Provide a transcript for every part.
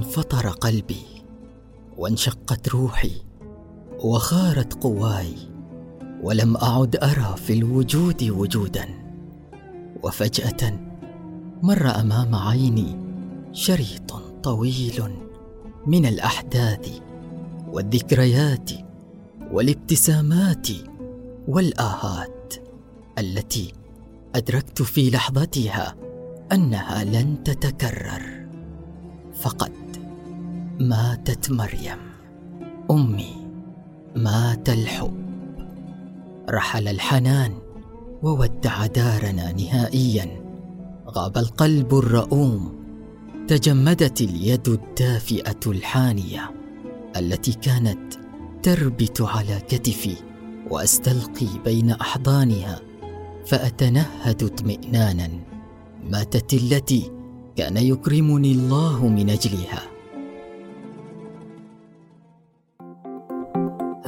انفطر قلبي وانشقت روحي وخارت قواي ولم أعد أرى في الوجود وجودا. وفجأة مر أمام عيني شريط طويل من الأحداث والذكريات والابتسامات والآهات التي أدركت في لحظتها أنها لن تتكرر. فقد ماتت مريم. أمي مات الحب. رحل الحنان وودع دارنا نهائيا. غاب القلب الرؤوم. تجمدت اليد الدافئة الحانية التي كانت تربت على كتفي وأستلقي بين أحضانها. فأتنهد اطمئنانا. ماتت التي كان يكرمني الله من أجلها.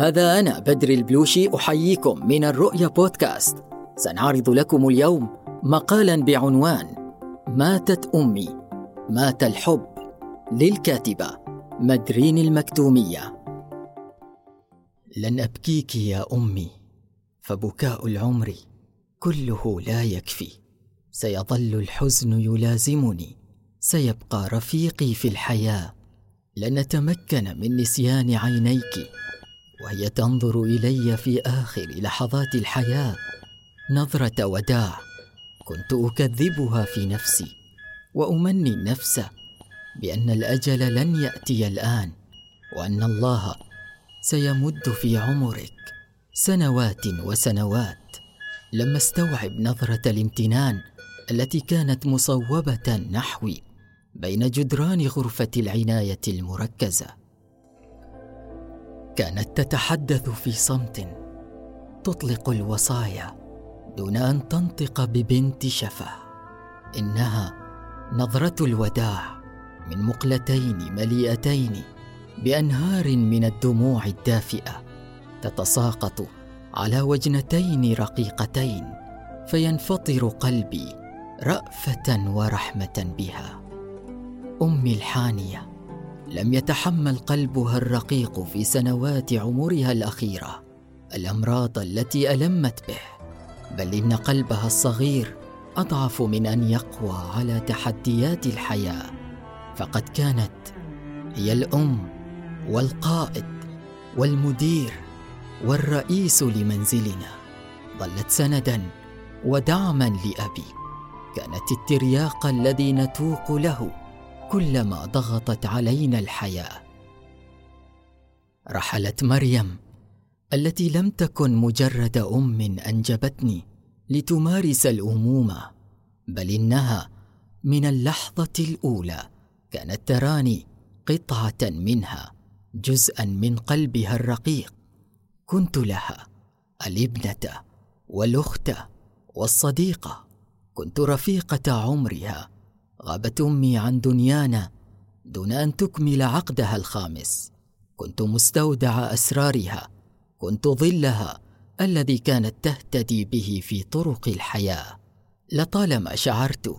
هذا أنا بدر البلوشي أحييكم من الرؤيا بودكاست. سنعرض لكم اليوم مقالا بعنوان ماتت أمي مات الحب. للكاتبة مدرين المكتومية. لن أبكيك يا أمي فبكاء العمر كله لا يكفي. سيظل الحزن يلازمني سيبقى رفيقي في الحياة. لن اتمكن من نسيان عينيك. وهي تنظر إلي في آخر لحظات الحياة. نظرة وداع. كنت أكذبها في نفسي وأمني النفس بأن الأجل لن يأتي الآن وأن الله سيمد في عمرك سنوات وسنوات. لما استوعب نظرة الامتنان التي كانت مصوبة نحوي بين جدران غرفة العناية المركزة. كانت تتحدث في صمت تطلق الوصايا دون أن تنطق ببنت شفه إنها نظرة الوداع من مقلتين مليئتين بأنهار من الدموع الدافئة تتساقط على وجنتين رقيقتين فينفطر قلبي رأفة ورحمة بها. أمي الحانية لم يتحمل قلبها الرقيق في سنوات عمرها الأخيرة الأمراض التي ألمت به بل إن قلبها الصغير أضعف من أن يقوى على تحديات الحياة. فقد كانت هي الأم والقائد والمدير والرئيس لمنزلنا. ظلت سندا ودعما لأبي. كانت الترياق الذي نتوق له كلما ضغطت علينا الحياة. رحلت مريم التي لم تكن مجرد أم أنجبتني لتمارس الأمومة بل إنها من اللحظة الأولى كانت تراني قطعة منها جزءا من قلبها الرقيق. كنت لها الابنة والأخت والصديقة كنت رفيقة عمرها غابت أمي عن دنيانا دون أن تكمل عقدها الخامس. كنت مستودع أسرارها كنت ظلها الذي كانت تهتدي به في طرق الحياة. لطالما شعرت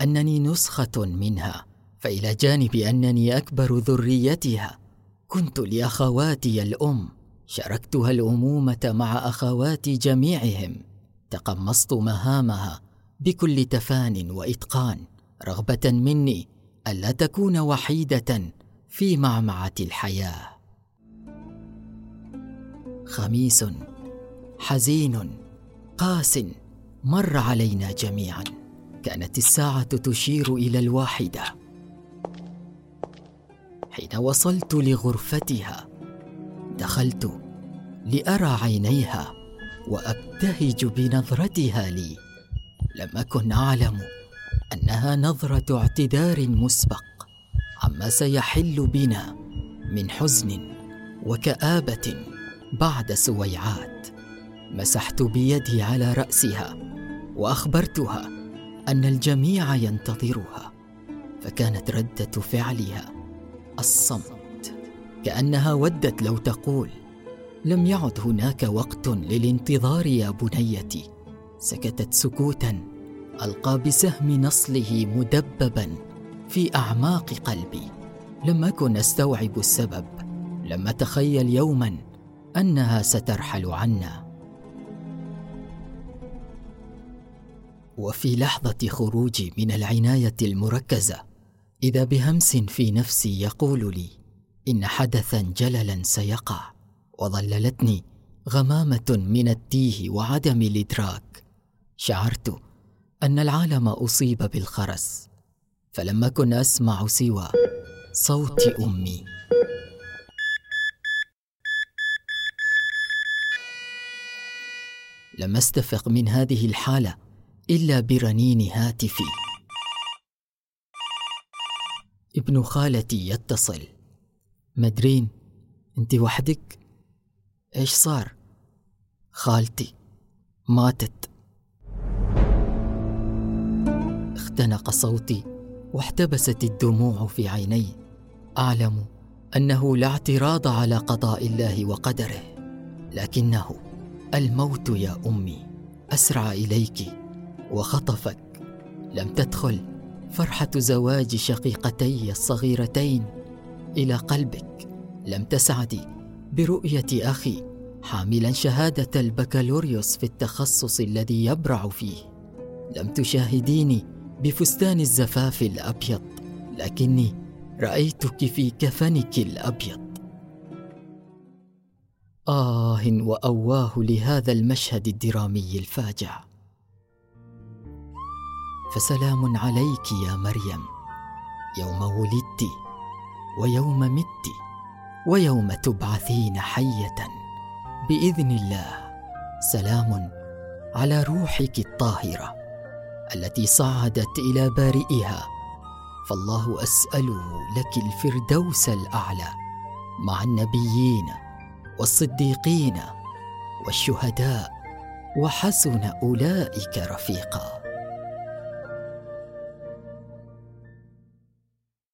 أنني نسخة منها فإلى جانب أنني أكبر ذريتها. كنت لأخواتي الأم شاركتها الأمومة مع أخواتي جميعهم. تقمصت مهامها بكل تفان وإتقان. رغبة مني ألا تكون وحيدة في معمعة الحياة. خميس حزين قاس مر علينا جميعا. كانت الساعة تشير إلى الواحدة. حين وصلت لغرفتها دخلت لأرى عينيها وأبتهج بنظرتها لي. لم أكن أعلم أنها نظرة اعتذار مسبق عما سيحل بنا من حزن وكآبة بعد سويعات. مسحت بيدي على رأسها وأخبرتها أن الجميع ينتظرها فكانت ردة فعلها الصمت كأنها ودت لو تقول لم يعد هناك وقت للانتظار يا بنيتي. سكتت سكوتا ألقى بسهم نصله مدببا في أعماق قلبي. لم أكن أستوعب السبب. لم أتخيل يوما أنها سترحل عنا. وفي لحظة خروجي من العناية المركزة إذا بهمس في نفسي يقول لي إن حدثا جللا سيقع. وظللتني غمامة من التيه وعدم الإدراك. شعرت أن العالم أصيب بالخرس فلم اكن أسمع سوى صوت أمي. لم أستفق من هذه الحالة إلا برنين هاتفي. ابن خالتي يتصل. مدرين أنت وحدك؟ إيش صار؟ خالتي ماتت. اختنق صوتي واحتبست الدموع في عيني. أعلم أنه لا اعتراض على قضاء الله وقدره لكنه الموت يا أمي أسرع إليك وخطفك. لم تدخل فرحة زواج شقيقتي الصغيرتين إلى قلبك. لم تسعدي برؤية أخي حاملا شهادة البكالوريوس في التخصص الذي يبرع فيه. لم تشاهديني بفستان الزفاف الأبيض لكني رأيتك في كفنك الأبيض. آه وأواه لهذا المشهد الدرامي الفاجع. فسلام عليك يا مريم يوم ولدت ويوم مت ويوم تبعثين حية. بإذن الله سلام على روحك الطاهرة. التي صعدت إلى بارئها. فالله اساله لك الفردوس الأعلى مع النبيين والصديقين والشهداء وحسن أولئك رفيقا.